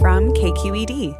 From KQED.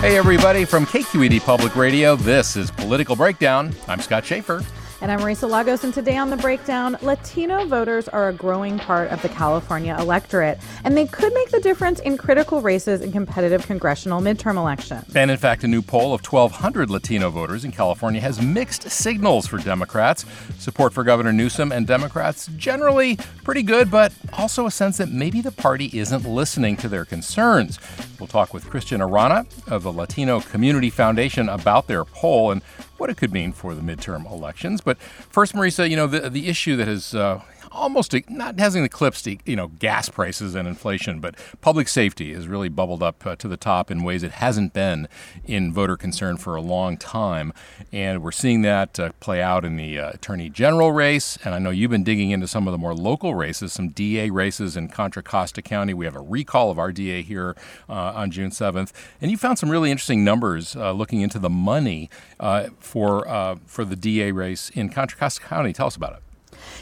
Hey, everybody, from KQED Public Radio, this is Political Breakdown. I'm Scott Shafer. And I'm Marisa Lagos, and today on The Breakdown, Latino voters are a growing part of the California electorate, and they could make the difference in critical races in competitive congressional midterm elections. And in fact, a new poll of 1,200 Latino voters in California has mixed signals for Democrats. Support for Governor Newsom and Democrats generally pretty good, but also a sense that maybe the party isn't listening to their concerns. We'll talk with Christian Arana of the Latino Community Foundation about their poll and what it could mean for the midterm elections. But first, Marisa, you know, the, the issue that has uh, almost not hasn't eclipsed you know gas prices and inflation, but public safety has really bubbled up uh, to the top in ways it hasn't been in voter concern for a long time, and we're seeing that uh, play out in the uh, attorney general race. And I know you've been digging into some of the more local races, some DA races in Contra Costa County. We have a recall of our DA here uh, on June 7th, and you found some really interesting numbers uh, looking into the money uh, for for the DA race in Contra Costa County. Tell us about it.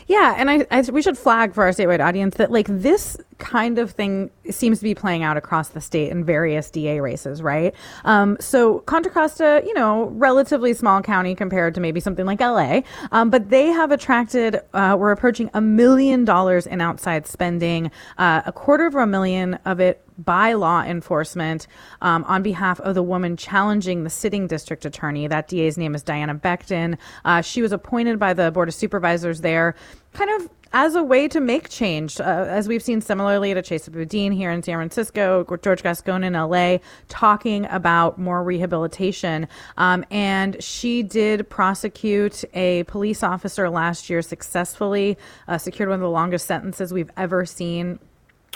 Yeah, and I, I, we should flag for our statewide audience that like this kind of thing seems to be playing out across the state in various DA races, right? Um, so Contra Costa, you know, relatively small county compared to maybe something like LA, um, but they have attracted, uh, we're approaching a million dollars in outside spending, uh, a quarter of a million of it by law enforcement um, on behalf of the woman challenging the sitting district attorney. That DA's name is Diana Becton. Uh, she was appointed by the Board of Supervisors there, kind of as a way to make change, uh, as we've seen similarly to Chesa Boudin here in San Francisco, George Gascon in LA, talking about more rehabilitation. Um, and she did prosecute a police officer last year successfully, uh, secured one of the longest sentences we've ever seen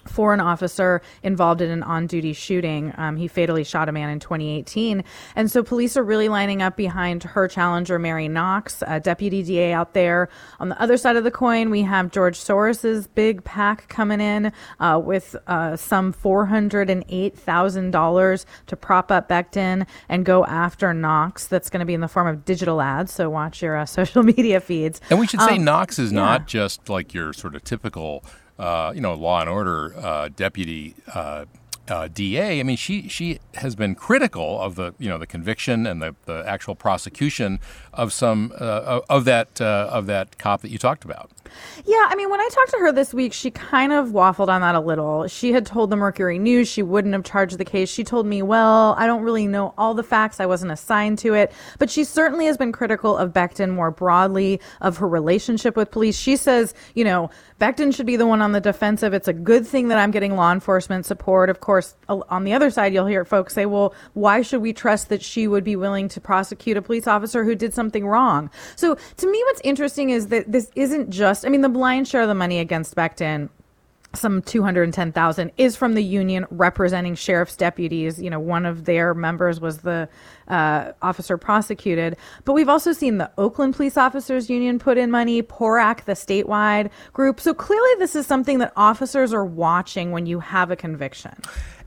for an officer involved in an on duty shooting. Um, he fatally shot a man in 2018. And so police are really lining up behind her challenger, Mary Knox, a deputy DA out there. On the other side of the coin, we have George Soros's big PAC coming in uh, with uh, some $408,000 to prop up Becton and go after Knox. That's going to be in the form of digital ads. So watch your uh, social media feeds. And we should say um, Knox is yeah. not just like your sort of typical uh, you know, law and order uh, deputy uh, uh DA. I mean, she she has been critical of the you know the conviction and the, the actual prosecution of some uh, of that of that cop that you talked about. Yeah, I mean, when I talked to her this week, she kind of waffled on that a little. She had told the Mercury News she wouldn't have charged the case. She told me, well, I don't really know all the facts. I wasn't assigned to it. But she certainly has been critical of Becton more broadly, of her relationship with police. She says, you know, Becton should be the one on the defensive. It's a good thing that I'm getting law enforcement support. Of course, on the other side, you'll hear folks say, well, why should we trust that she would be willing to prosecute a police officer who did something wrong? So to me, what's interesting is that this isn't just I mean, the lion's share of the money against Becton some 210,000 is from the union representing sheriff's deputies. You know, one of their members was the uh, officer prosecuted. But we've also seen the Oakland Police Officers Union put in money, PORAC, the statewide group. So clearly, this is something that officers are watching when you have a conviction.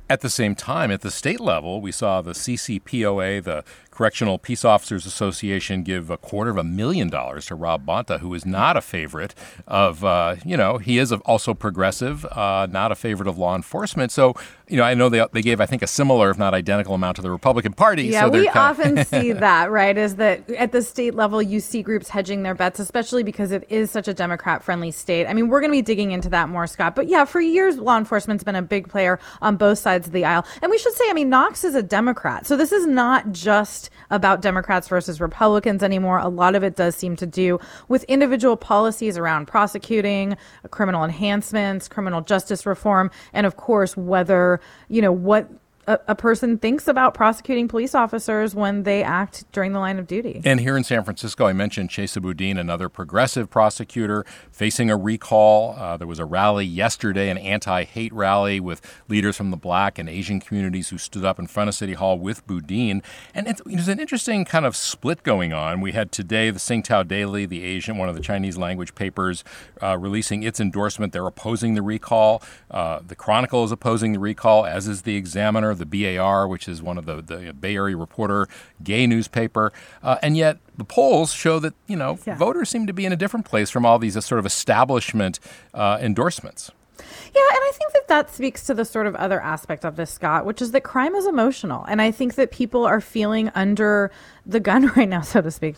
At the same time, at the state level, we saw the CCPOA, the Correctional Peace Officers Association give a quarter of a million dollars to Rob Bonta, who is not a favorite of, uh, you know, he is also progressive, uh, not a favorite of law enforcement. So, you know, I know they, they gave, I think, a similar, if not identical amount to the Republican Party. Yeah, so we often see that, right? Is that at the state level, you see groups hedging their bets, especially because it is such a Democrat friendly state. I mean, we're going to be digging into that more, Scott. But yeah, for years, law enforcement's been a big player on both sides of the aisle. And we should say, I mean, Knox is a Democrat. So this is not just about Democrats versus Republicans anymore. A lot of it does seem to do with individual policies around prosecuting, criminal enhancements, criminal justice reform, and of course, whether, you know, what a, a, person thinks about prosecuting police officers when they act during the line of duty. And here in San Francisco, I mentioned Chesa Boudin, another progressive prosecutor facing a recall. Uh, there was a rally yesterday, an anti hate rally with leaders from the black and Asian communities who stood up in front of City Hall with Boudin. And there's an interesting kind of split going on. We had today the Sing Tao Daily, the Asian, one of the Chinese language papers, uh, releasing its endorsement. They're opposing the recall. Uh, the Chronicle is opposing the recall, as is the Examiner the BAR, which is one of the, the Bay Area Reporter gay newspaper. Uh, and yet the polls show that, you know, yeah. voters seem to be in a different place from all these uh, sort of establishment uh, endorsements. Yeah, and I think that that speaks to the sort of other aspect of this, Scott, which is that crime is emotional. And I think that people are feeling under the gun right now, so to speak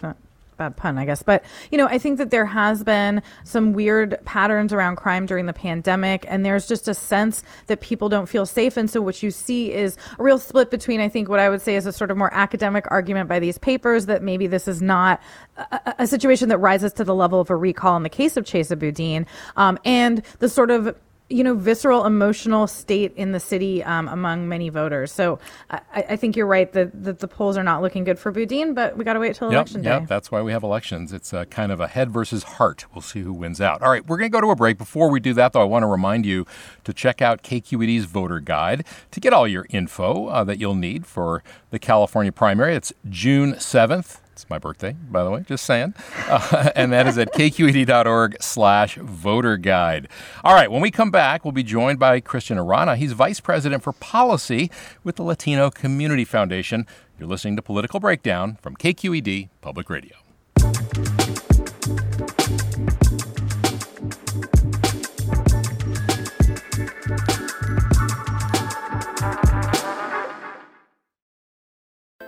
bad pun, I guess. But, you know, I think that there has been some weird patterns around crime during the pandemic, and there's just a sense that people don't feel safe. And so what you see is a real split between, I think, what I would say is a sort of more academic argument by these papers that maybe this is not a, a situation that rises to the level of a recall in the case of Chesa Boudin, um, and the sort of you know, visceral emotional state in the city um, among many voters. So I, I, think you're right that, that the polls are not looking good for Boudin, but we got to wait till yep, election day. Yep, that's why we have elections. It's a kind of a head versus heart. We'll see who wins out. All right, we're going to go to a break. Before we do that, though, I want to remind you to check out KQED's voter guide to get all your info uh, that you'll need for the California primary. It's June 7th it's my birthday, by the way, just saying. Uh, and that is at kqed.org slash voter guide. All right, when we come back, we'll be joined by Christian Arana. He's Vice President for Policy with the Latino Community Foundation. You're listening to Political Breakdown from KQED Public Radio.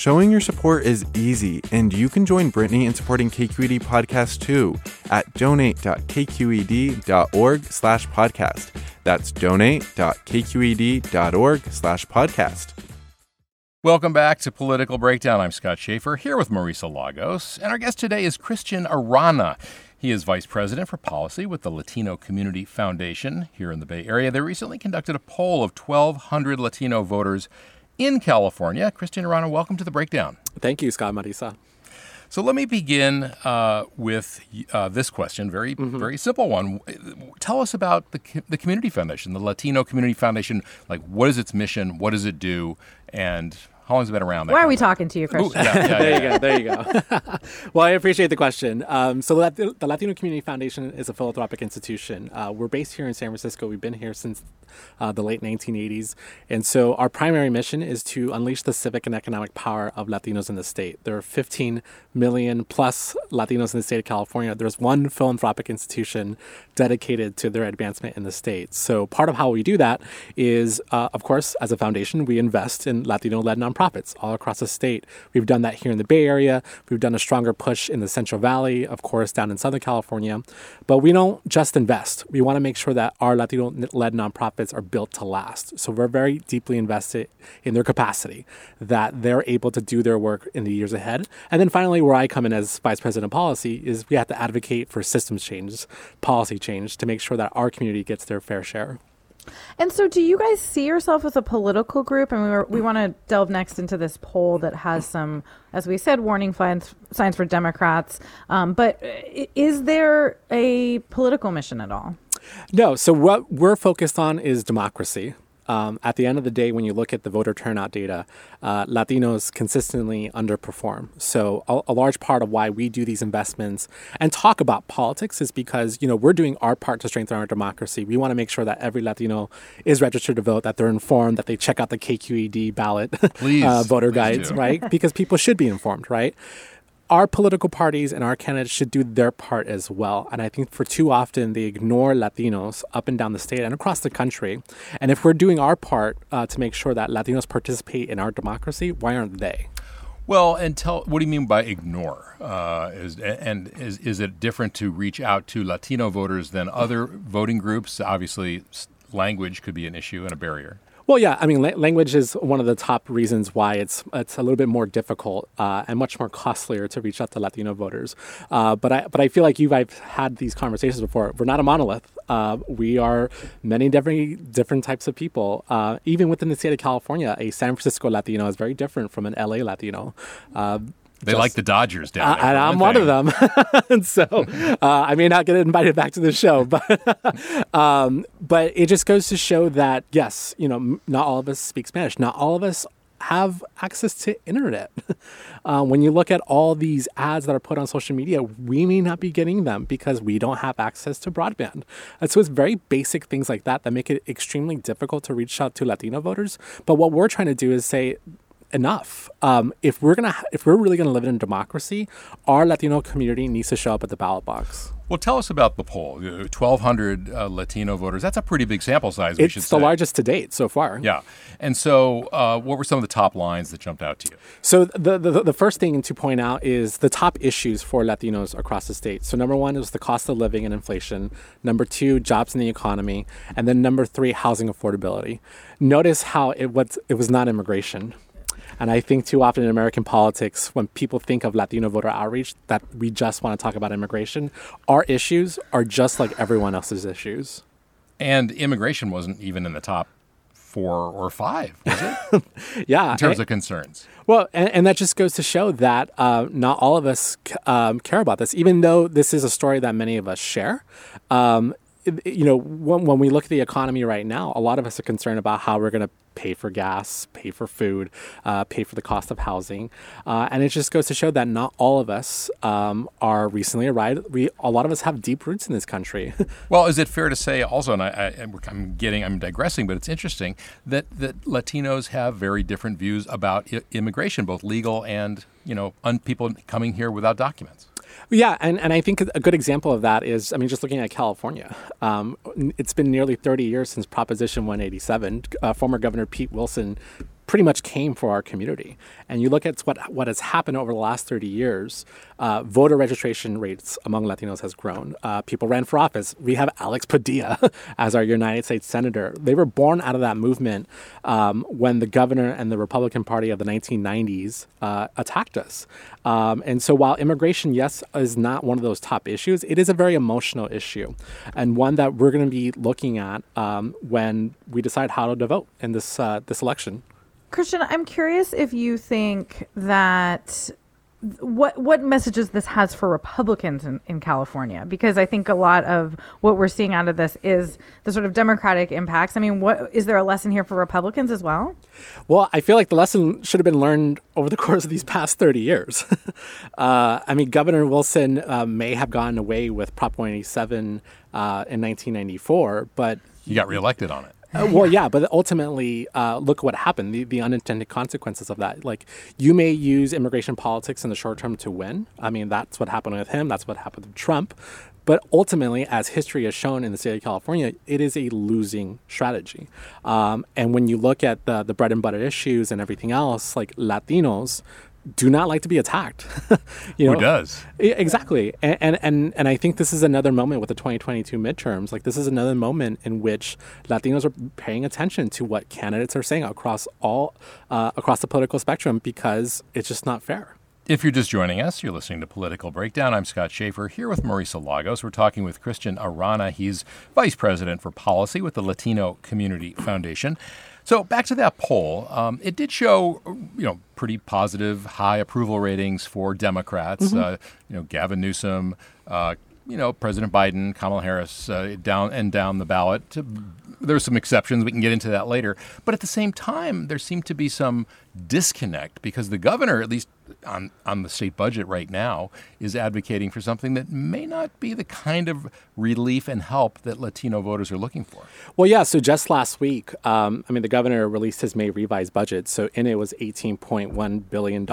Showing your support is easy, and you can join Brittany in supporting KQED Podcast too at donate.kqed.org slash podcast. That's donate.kqed.org slash podcast. Welcome back to Political Breakdown. I'm Scott Shafer here with Marisa Lagos, and our guest today is Christian Arana. He is Vice President for Policy with the Latino Community Foundation here in the Bay Area. They recently conducted a poll of 1,200 Latino voters in California. Christian Arana, welcome to the Breakdown. Thank you, Scott Marisa. So let me begin uh, with uh, this question, very mm-hmm. very simple one. Tell us about the the community foundation, the Latino Community Foundation. Like, what is its mission? What does it do? And how long's it been around? Why are we talking to you, Christian? Ooh, yeah, yeah, there you go. There you go. well, I appreciate the question. Um, so, the, the, Latino Community Foundation is a philanthropic institution. Uh, we're based here in San Francisco. We've been here since uh, the late 1980s. And so, our primary mission is to unleash the civic and economic power of Latinos in the state. There are 15 million plus Latinos in the state of California. There's one philanthropic institution dedicated to their advancement in the state. So, part of how we do that is, uh, of course, as a foundation, we invest in Latino led nonprofits nonprofits all across the state. We've done that here in the Bay Area. We've done a stronger push in the Central Valley, of course, down in Southern California. But we don't just invest. We want to make sure that our Latino led nonprofits are built to last. So we're very deeply invested in their capacity, that they're able to do their work in the years ahead. And then finally, where I come in as Vice President of Policy is we have to advocate for systems change, policy change to make sure that our community gets their fair share. And so, do you guys see yourself as a political group? And we we want to delve next into this poll that has some, as we said, warning signs, signs for Democrats. Um, but is there a political mission at all? No. So what we're focused on is democracy um, at the end of the day, when you look at the voter turnout data, uh, Latinos consistently underperform. So a, a, large part of why we do these investments and talk about politics is because you know we're doing our part to strengthen our democracy. We want to make sure that every Latino is registered to vote, that they're informed, that they check out the KQED ballot uh, voter guides, do. right? Because people should be informed, right? Our political parties and our candidates should do their part as well. And I think for too often they ignore Latinos up and down the state and across the country. And if we're doing our part uh, to make sure that Latinos participate in our democracy, why aren't they? Well, and tell what do you mean by ignore? Uh, is, and is is it different to reach out to Latino voters than other voting groups? Obviously, language could be an issue and a barrier. Well, yeah, I mean, la- language is one of the top reasons why it's it's a little bit more difficult uh, and much more costlier to reach out to Latino voters. Uh, but I but I feel like you have had these conversations before. We're not a monolith. Uh, we are many different different types of people. Uh, even within the state of California, a San Francisco Latino is very different from an LA Latino. Uh, they Just, like the Dodgers down there. And I'm one of them. and so uh, I may not get invited back to the show, but um, but it just goes to show that yes, you know, not all of us speak Spanish. Not all of us have access to internet. Uh, when you look at all these ads that are put on social media, we may not be getting them because we don't have access to broadband. And so it's very basic things like that that make it extremely difficult to reach out to Latino voters. But what we're trying to do is say, enough. Um, if we're gonna, if we're really gonna live in a democracy, our Latino community needs to show up at the ballot box. Well, tell us about the poll. 1,200 uh, Latino voters. That's a pretty big sample size. it's the say. largest to date so far. Yeah. And so, uh, what were some of the top lines that jumped out to you? So, the, the, the first thing to point out is the top issues for Latinos across the state. So, number one is the cost of living and inflation. Number two, jobs in the economy. And then number three, housing affordability. Notice how it was, it was not immigration. And I think too often in American politics, when people think of Latino voter outreach, that we just want to talk about immigration. Our issues are just like everyone else's issues. And immigration wasn't even in the top four or five, was it? yeah. In terms and, of concerns. Well, and, and, that just goes to show that uh, not all of us um, care about this, even though this is a story that many of us share. Um, you know, when, when we look at the economy right now, a lot of us are concerned about how we're going to pay for gas, pay for food, uh, pay for the cost of housing, uh, and it just goes to show that not all of us um, are recently arrived. We a lot of us have deep roots in this country. well, is it fair to say also, and I, am getting, I'm digressing, but it's interesting that that Latinos have very different views about I- immigration, both legal and you know, un- people coming here without documents. Yeah, and, and I think a good example of that is, I mean, just looking at California. Um, it's been nearly 30 years since Proposition 187. Uh, former Governor Pete Wilson pretty much came for our community. And you look at what what has happened over the last 30 years, uh, voter registration rates among Latinos has grown. Uh, people ran for office. We have Alex Padilla as our United States Senator. They were born out of that movement um, when the governor and the Republican Party of the 1990s uh, attacked us. Um, and so while immigration, yes, is not one of those top issues, it is a very emotional issue and one that we're going to be looking at um, when we decide how to vote in this, uh, this election. Christian, I'm curious if you think that what what messages this has for Republicans in, in California because I think a lot of what we're seeing out of this is the sort of democratic impacts. I mean, what is there a lesson here for Republicans as well? Well, I feel like the lesson should have been learned over the course of these past 30 years. uh, I mean, Governor Wilson uh, may have gotten away with Prop 187 uh, in 1994, but he got reelected on it. Uh, well, yeah, but ultimately, uh, look what happened the, the unintended consequences of that. Like, you may use immigration politics in the short term to win. I mean, that's what happened with him, that's what happened with Trump. But ultimately, as history has shown in the state of California, it is a losing strategy. Um, and when you look at the, the bread and butter issues and everything else, like Latinos, do not like to be attacked. you know, Who does? Exactly. And, and, and and I think this is another moment with the 2022 midterms. Like this is another moment in which Latinos are paying attention to what candidates are saying across all uh, across the political spectrum because it's just not fair. If you're just joining us, you're listening to Political Breakdown. I'm Scott Shafer here with Marisa Lagos. We're talking with Christian Arana. He's Vice President for Policy with the Latino Community Foundation. So back to that poll, um, it did show, you know, pretty positive, high approval ratings for Democrats. Mm-hmm. Uh, you know, Gavin Newsom, uh, you know, President Biden, Kamala Harris, uh, down and down the ballot. There were some exceptions. We can get into that later. But at the same time, there seemed to be some disconnect because the governor, at least on, on the state budget right now, is advocating for something that may not be the kind of relief and help that Latino voters are looking for. Well, yeah. So just last week, um, I mean, the governor released his May revised budget. So in it was $18.1 billion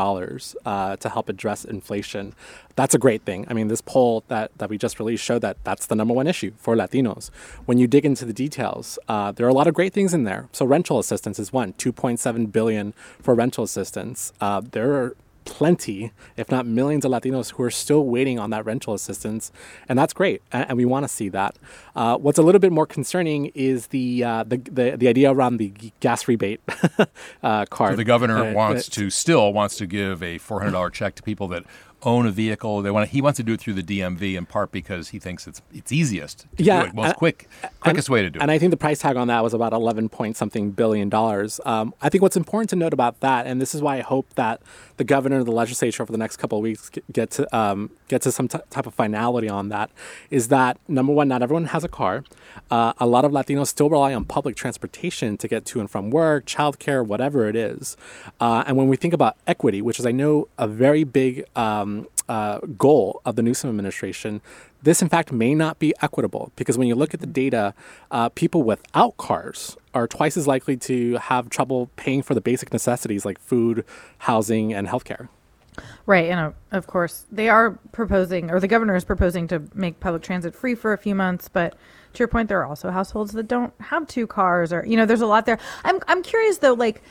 uh, to help address inflation. That's a great thing. I mean, this poll that, that we just released showed that that's the number one issue for Latinos. When you dig into the details, uh, there are a lot of great things in there. So rental assistance is one, 2.7 billion for rental assistance. Uh, there are plenty, if not millions of Latinos who are still waiting on that rental assistance. And that's great. And, we want to see that. Uh, what's a little bit more concerning is the, uh, the, the, the, idea around the gas rebate uh, card. So the governor wants to still wants to give a $400 check to people that own a vehicle. They want to, he wants to do it through the DMV in part because he thinks it's it's easiest. Yeah, it. most quick quickest and, way to do it. And I think the price tag on that was about eleven point something billion dollars. Um, I think what's important to note about that, and this is why I hope that the governor and the legislature over the next couple of weeks get to um, get to some t- type of finality on that, is that number one, not everyone has a car. Uh, a lot of Latinos still rely on public transportation to get to and from work, childcare, whatever it is. Uh, and when we think about equity, which is I know a very big um, uh, goal of the Newsom administration, this in fact may not be equitable because when you look at the data, uh, people without cars are twice as likely to have trouble paying for the basic necessities like food, housing, and healthcare. Right, and uh, of course they are proposing, or the governor is proposing to make public transit free for a few months. But to your point, there are also households that don't have two cars, or you know, there's a lot there. I'm I'm curious though, like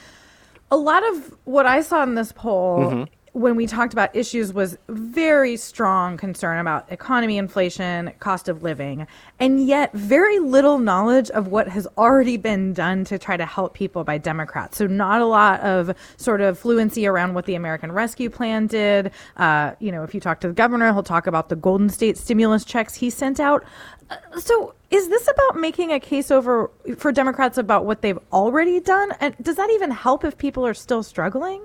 a lot of what I saw in this poll mm-hmm when we talked about issues was very strong concern about economy inflation cost of living and yet very little knowledge of what has already been done to try to help people by democrats. So not a lot of sort of fluency around what the american rescue plan did. Uh, you know if you talk to the governor he'll talk about the golden state stimulus checks he sent out. Uh, so is this about making a case over for democrats about what they've already done? And does that even help if people are still struggling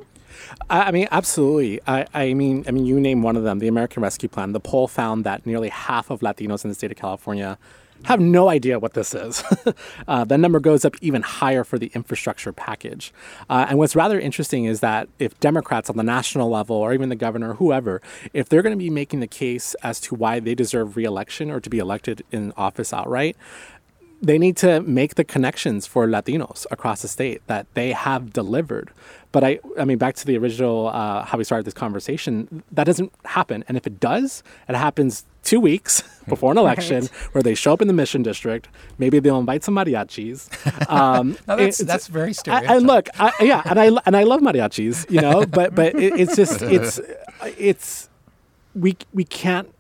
I mean, absolutely. I, I, mean, I mean, you name one of them, the American Rescue Plan. The poll found that nearly half of Latinos in the state of California have no idea what this is. uh, that number goes up even higher for the infrastructure package. Uh, and what's rather interesting is that if Democrats on the national level, or even the governor, whoever, if they're going to be making the case as to why they deserve reelection or to be elected in office outright, they need to make the connections for Latinos across the state that they have delivered. But I, I mean, back to the original uh, how we started this conversation, that doesn't happen. And if it does, it happens two weeks before an election right. where they show up in the Mission District. Maybe they'll invite some mariachis. Um, no, that's, that's very stereotypical. And look, I, yeah, and I and I love mariachis, you know, but but it, it's just it's it's we we can't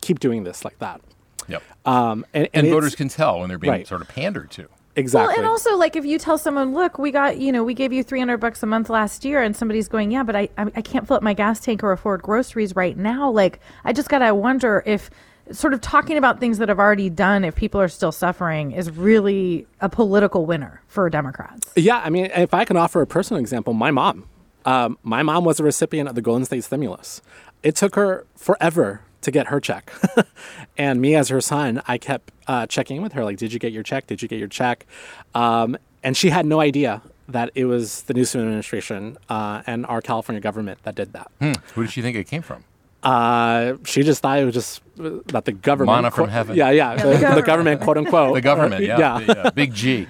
keep doing this like that. Yep. Um, and, and, and voters can tell when they're being right. sort of pandered to. Exactly. Well, and also, like, if you tell someone, "Look, we got, you know, we gave you three hundred bucks a month last year," and somebody's going, "Yeah, but I, I, I can't fill up my gas tank or afford groceries right now." Like, I just gotta wonder if sort of talking about things that have already done, if people are still suffering, is really a political winner for Democrats. Yeah, I mean, if I can offer a personal example, my mom, um, my mom was a recipient of the Golden State stimulus. It took her forever to get her check. and me as her son, I kept uh, checking with her, like, did you get your check? Did you get your check? Um, and she had no idea that it was the Newsom administration uh, and our California government that did that. Hmm. Who did she think it came from? Uh, she just thought it was just uh, that the government. Manna from heaven. Yeah, yeah. yeah the, the, government, quote unquote. The government, yeah. yeah. The, uh, big G.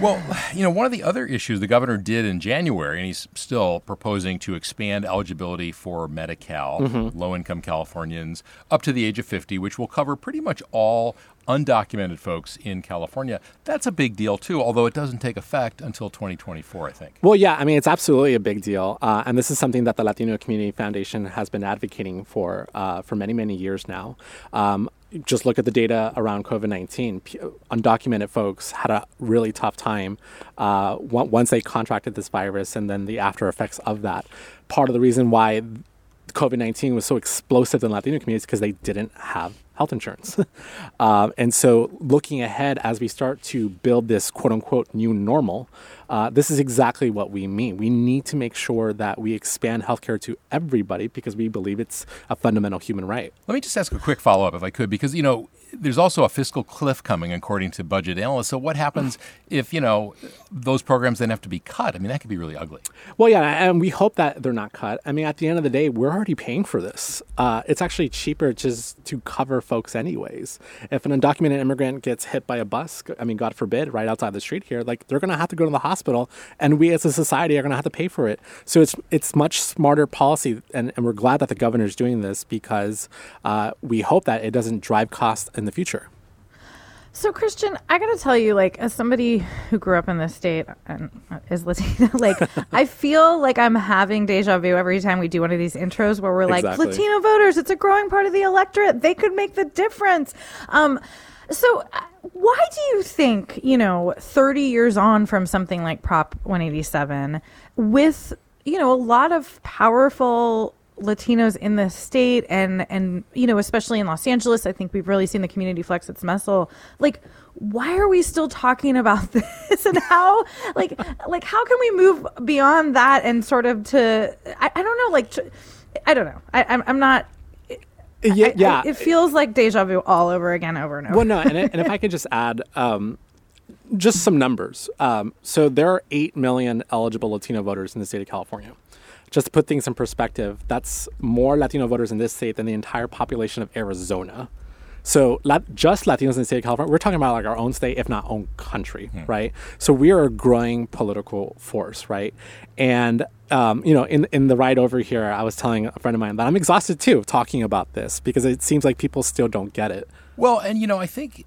Well, you know, one of the other issues the governor did in January, and he's still proposing to expand eligibility for Medi Cal, Mm-hmm. low income Californians, up to the age of 50, which will cover pretty much all undocumented folks in California. That's a big deal, too, although it doesn't take effect until 2024, I think. Well, yeah, I mean, it's absolutely a big deal. Uh, and this is something that the Latino Community Foundation has been advocating for uh, for many, many years now. Um, just look at the data around COVID 19. P- undocumented folks had a really tough time uh, on- once they contracted this virus and then the after effects of that. Part of the reason why COVID 19 was so explosive in Latino communities because they didn't have health insurance. um, and so, looking ahead as we start to build this quote unquote new normal, uh, this is exactly what we mean. We need to make sure that we expand healthcare to everybody because we believe it's a fundamental human right. Let me just ask a quick follow up, if I could, because, you know, there's also a fiscal cliff coming, according to budget analysts. So, what happens if, you know, those programs then have to be cut? I mean, that could be really ugly. Well, yeah, and we hope that they're not cut. I mean, at the end of the day, we're already paying for this. Uh, it's actually cheaper just to cover folks, anyways. If an undocumented immigrant gets hit by a bus, I mean, God forbid, right outside the street here, like they're going to have to go to the hospital, and we as a society are going to have to pay for it. So it's it's much smarter policy, and, and we're glad that the governor is doing this because uh, we hope that it doesn't drive costs in the future. So, Christian, I got to tell you, like, as somebody who grew up in this state and is Latina, like, I feel like I'm having deja vu every time we do one of these intros where we're like, Exactly. Latino voters, it's a growing part of the electorate. They could make the difference. Um, so, uh, why do you think, you know, 30 years on from something like Prop 187, with, you know, a lot of powerful Latinos in the state and and you know especially in Los Angeles I think we've really seen the community flex its muscle. Like why are we still talking about this? And how like like how can we move beyond that and sort of to I, I don't know like tr- I don't know. I, I'm, I'm not Yeah, I- I- it feels like deja vu all over again over and over. Well, no, and, and if I could just add um, just some numbers. Um, so there are 8 million eligible Latino voters in the state of California. Just to put things in perspective, that's more Latino voters in this state than the entire population of Arizona. So just Latinos in the state of California, we're talking about like our own state, if not own country, right? So we are a growing political force, right? And um, you know, in in the ride over here, I was telling a friend of mine that I'm exhausted too talking about this because it seems like people still don't get it. Well, and you know, I think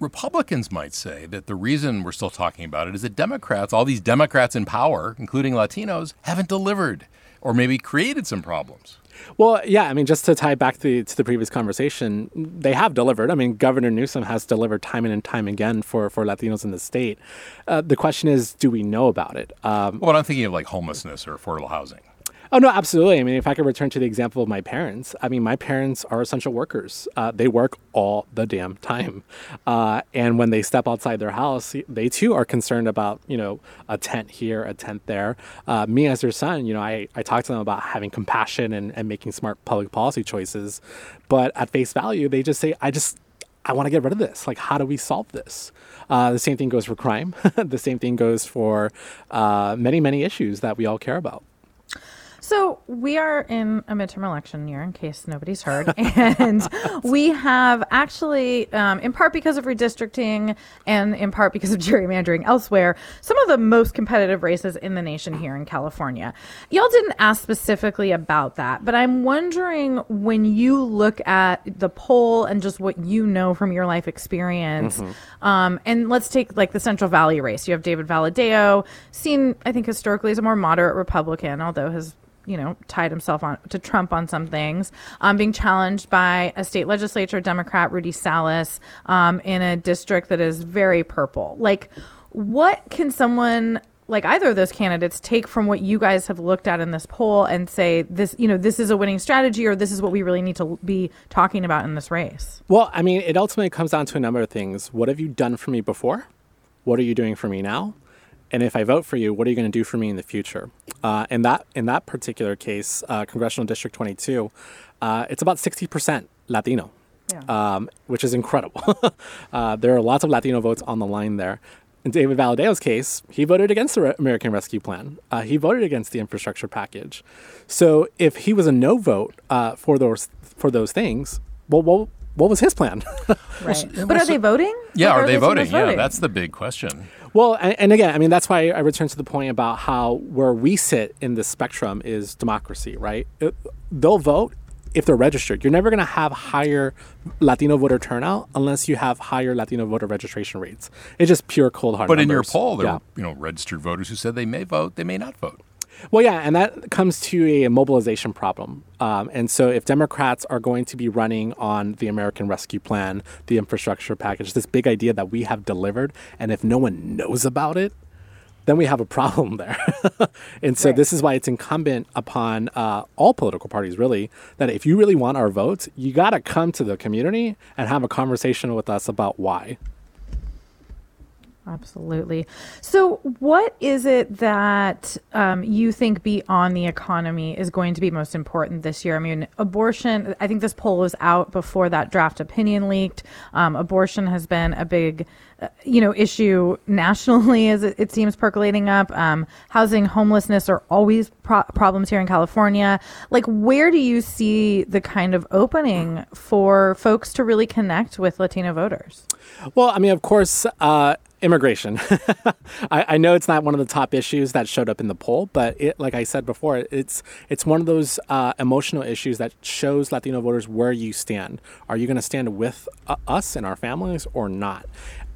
Republicans might say that the reason we're still talking about it is that Democrats, all these Democrats in power, including Latinos, haven't delivered or maybe created some problems. Well, yeah, I mean, just to tie back to, to the previous conversation, they have delivered. I mean, Governor Newsom has delivered time and time again for, for Latinos in the state. Uh, the question is, do we know about it? Um, Well, I'm thinking of like homelessness or affordable housing. Oh no, absolutely. I mean, if I could return to the example of my parents, I mean, my parents are essential workers. Uh, they work all the damn time, uh, and when they step outside their house, they too are concerned about you know a tent here, a tent there. Uh, me as their son, you know, I, I talk to them about having compassion and, and making smart public policy choices, but at face value, they just say, I just I want to get rid of this. Like, how do we solve this? Uh, the same thing goes for crime. the same thing goes for uh, many, many issues that we all care about. So we are in a midterm election year, in case nobody's heard, and we have actually, um, in part because of redistricting and in part because of gerrymandering elsewhere, some of the most competitive races in the nation here in California. Y'all didn't ask specifically about that, but I'm wondering when you look at the poll and just what you know from your life experience, um, and let's take like the Central Valley race. You have David Valadao, seen I think historically as a more moderate Republican, although his you know, tied himself on to Trump on some things, um, being challenged by a state legislature Democrat, Rudy Salas, um, in a district that is very purple. Like, what can someone like either of those candidates take from what you guys have looked at in this poll and say this, you know, this is a winning strategy, or this is what we really need to be talking about in this race? Well, I mean, it ultimately comes down to a number of things. What have you done for me before? What are you doing for me now? And if I vote for you, what are you going to do for me in the future? Uh, in that in that particular case, uh, congressional district 22, uh, it's about 60% Latino, um, which is incredible. uh, there are lots of Latino votes on the line there. In David Valadao's case, he voted against the Re- American Rescue Plan. Uh, he voted against the infrastructure package. So if he was a no vote uh, for those for those things, well, what what was his plan? Right. But are they voting? Yeah, Like, are they Latinos voting? Yeah, that's the big question. Well, and, and again, I mean, that's why I return to the point about how where we sit in the spectrum is democracy, right? It- they'll vote if they're registered. You're never going to have higher Latino voter turnout unless you have higher Latino voter registration rates. It's just pure cold hard. But in your poll, there Yeah. were you know registered voters who said they may vote, they may not vote. Well, yeah, and that comes to a mobilization problem. Um, and so, if Democrats are going to be running on the American Rescue Plan, the infrastructure package, this big idea that we have delivered, and if no one knows about it, then we have a problem there. and so, this is why it's incumbent upon uh, all political parties, really, that if you really want our votes, you got to come to the community and have a conversation with us about why. Absolutely. So, what is it that um, you think beyond the economy is going to be most important this year? I mean, abortion, I think this poll was out before that draft opinion leaked. Um, abortion has been a big, uh, you know, issue nationally as it, it seems percolating up. Um, housing, homelessness are always pro- problems here in California. Like, where do you see the kind of opening for folks to really connect with Latino voters? Well, I mean, of course, uh, immigration. I, I know it's not one of the top issues that showed up in the poll, but it, like I said before, it's it's one of those uh, emotional issues that shows Latino voters where you stand. Are you going to stand with uh, us and our families or not?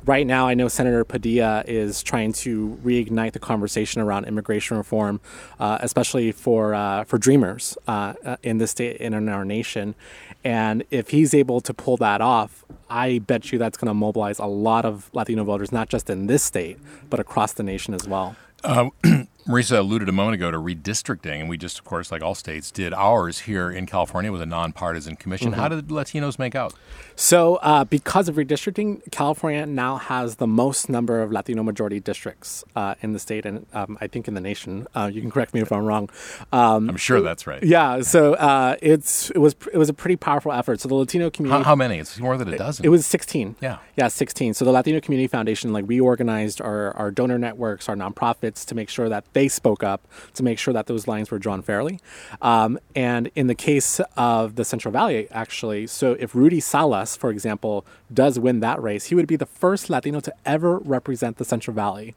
Right now, I know Senator Padilla is trying to reignite the conversation around immigration reform, uh, especially for uh, for Dreamers uh, uh, in this state and in our nation. And if he's able to pull that off, I bet you that's going to mobilize a lot of Latino voters, not just in this state, but across the nation as well. Uh, Marisa alluded a moment ago to redistricting, and we just, of course, like all states, did ours here in California with a nonpartisan commission. Mm-hmm. How did Latinos make out? So, uh, because of redistricting, California now has the most number of Latino majority districts uh, in the state, and um, I think in the nation. Uh, you can correct me if I'm wrong. Um, I'm sure that's right. yeah, so uh, it's it was it was a pretty powerful effort. So the Latino community. How, how many? It's more than a dozen. It was 16. Yeah. Yeah, 16. So the Latino Community Foundation, like reorganized our, our donor networks, our nonprofits to make sure that they spoke up, to make sure that those lines were drawn fairly. Um, and in the case of the Central Valley, actually, so if Rudy Salas, for example, does win that race, he would be the first Latino to ever represent the Central Valley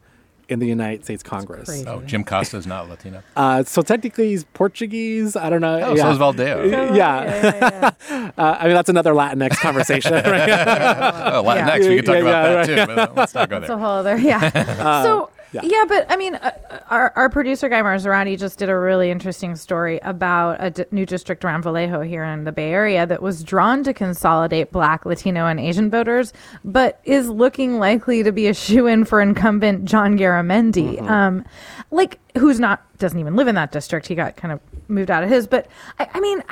in the United States Congress. crazy. oh, Jim Costa is not Latino. Uh, so technically he's Portuguese. I don't know. Oh, so is Valadao. Yeah. uh, I mean, that's another Latinx conversation. right? Oh, Latinx, we can talk Yeah, about yeah, that too, but let's not go there. It's a whole other, yeah. so, yeah. yeah. but I mean, uh, our, our producer guy Marzorati just did a really interesting story about a d- new district around Vallejo here in the Bay Area that was drawn to consolidate Black, Latino, and Asian voters, but is looking likely to be a shoe in for incumbent John Garamendi, um, like who's not doesn't even live in that district. He got kind of moved out of his. But I, I mean,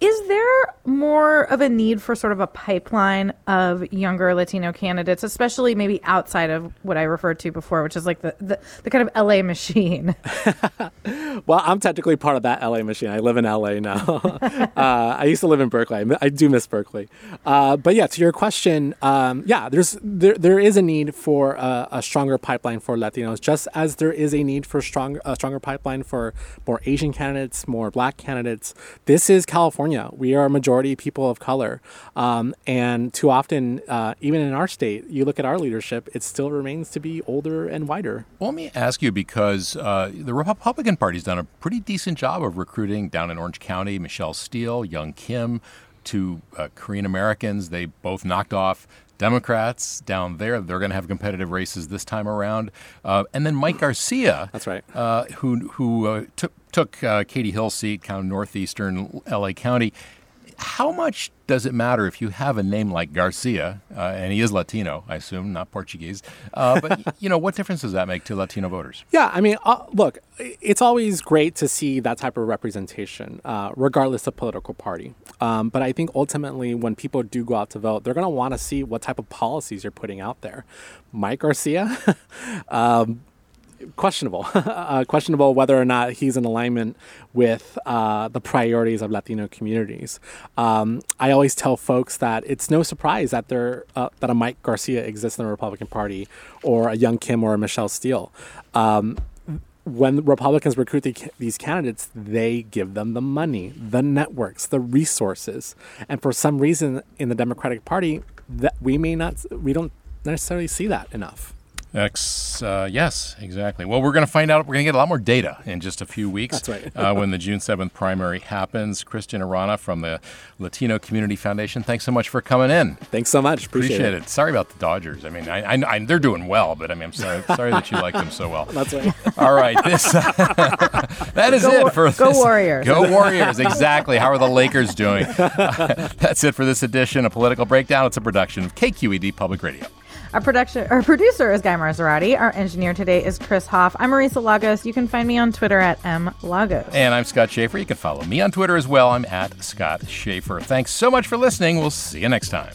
is there more of a need for sort of a pipeline of younger Latino candidates, especially maybe outside of what I referred to before, which is like the, the, the kind of LA machine? Well, I'm technically part of that LA machine. I live in LA now. uh, I used to live in Berkeley. I do miss Berkeley. Uh, but yeah, to your question, um, yeah, there's there, there is a need for a, a stronger pipeline for Latinos, just as there is a need for strong a stronger pipeline for more Asian candidates, more Black candidates. This is California. We are a majority people of color, um, and too often, uh, even in our state, you look at our leadership, it still remains to be older and whiter. Well, let me ask you because uh, the Republican Party's done a pretty decent job of recruiting down in Orange County Michelle Steel, Young Kim, two uh, Korean Americans. They both knocked off Democrats down there. They're going to have competitive races this time around. Uh, and then Mike Garcia. That's right. Uh, who who uh, took took uh, Katie Hill's seat, kind of northeastern LA County. How much does it matter if you have a name like Garcia, uh, and he is Latino, I assume, not Portuguese? Uh, but you know, what difference does that make to Latino voters? Yeah, I mean, uh, look, it's always great to see that type of representation, uh, regardless of political party. Um, but I think ultimately, when people do go out to vote, they're going to want to see what type of policies you're putting out there. Mike Garcia, um, questionable. uh, questionable whether or not he's in alignment with uh, the priorities of Latino communities. Um, I always tell folks that it's no surprise that there uh, that a Mike Garcia exists in the Republican Party, or a Young Kim or a Michelle Steel. Um, when Republicans recruit the, these candidates, they give them the money, the networks, the resources, and for some reason in the Democratic Party, that we may not, we don't necessarily see that enough. Ex, uh, yes, exactly. Well, we're going to find out. We're going to get a lot more data in just a few weeks. That's right. uh, when the June 7th primary happens. Christian Arana from the Latino Community Foundation, thanks so much for coming in. Thanks so much. Appreciate, Appreciate it. Sorry about the Dodgers. I mean, I, I, I, they're doing well, but I mean, I'm sorry, sorry that you like them so well. That's right. All right, this that is Go- it for go this. Warriors. Go Warriors! Exactly. How are the Lakers doing? That's it for this edition of Political Breakdown. It's a production of KQED Public Radio. Our production, our producer is Guy Marzorati. Our engineer today is Chris Hoff. I'm Marisa Lagos. You can find me on Twitter at mlagos. And I'm Scott Shafer. You can follow me on Twitter as well. I'm at Scott Shafer. Thanks so much for listening. We'll see you next time.